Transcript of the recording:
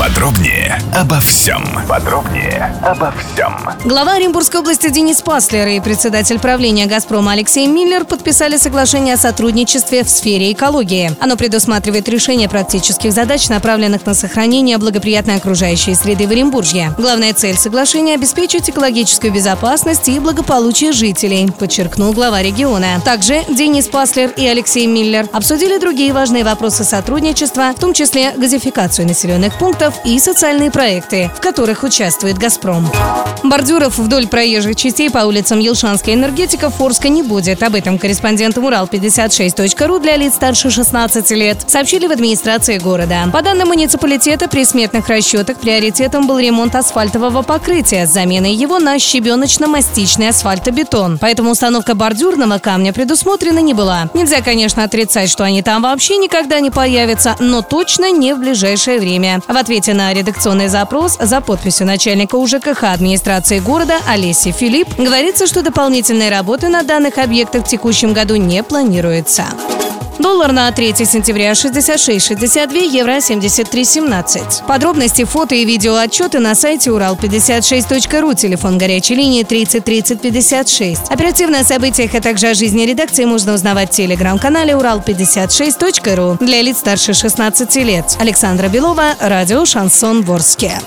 Подробнее обо всем. Подробнее обо всем. Глава Оренбургской области Денис Паслер и председатель правления «Газпрома» Алексей Миллер подписали соглашение о сотрудничестве в сфере экологии. Оно предусматривает решение практических задач, направленных на сохранение благоприятной окружающей среды в Оренбурге. Главная цель соглашения – обеспечить экологическую безопасность и благополучие жителей, подчеркнул глава региона. Также Денис Паслер и Алексей Миллер обсудили другие важные вопросы сотрудничества, в том числе газификацию населенных пунктов и социальные проекты, в которых участвует «Газпром». Бордюров вдоль проезжих частей по улицам Елшанской энергетика Форска не будет. Об этом корреспондентам Урал56.ру для лиц старше 16 лет сообщили в администрации города. По данным муниципалитета, при сметных расчетах приоритетом был ремонт асфальтового покрытия с заменой его на щебеночно-мастичный асфальтобетон. Поэтому установка бордюрного камня предусмотрена не была. Нельзя, конечно, отрицать, что они там вообще никогда не появятся, но точно не в ближайшее время. В ответе на редакционный запрос за подписью начальника УЖКХ администрации города Олеси Филипп говорится, что дополнительные работы на данных объектах в текущем году не планируется. Доллар на 3 сентября 66,62, евро 73,17. Подробности, фото и видео отчеты на сайте урал56.ру, телефон горячей линии 30 30 56. Оперативно о событиях, а также о жизни редакции можно узнавать в телеграм-канале урал56.ру для лиц старше 16 лет. Александра Белова, радио «Шансон Ворске».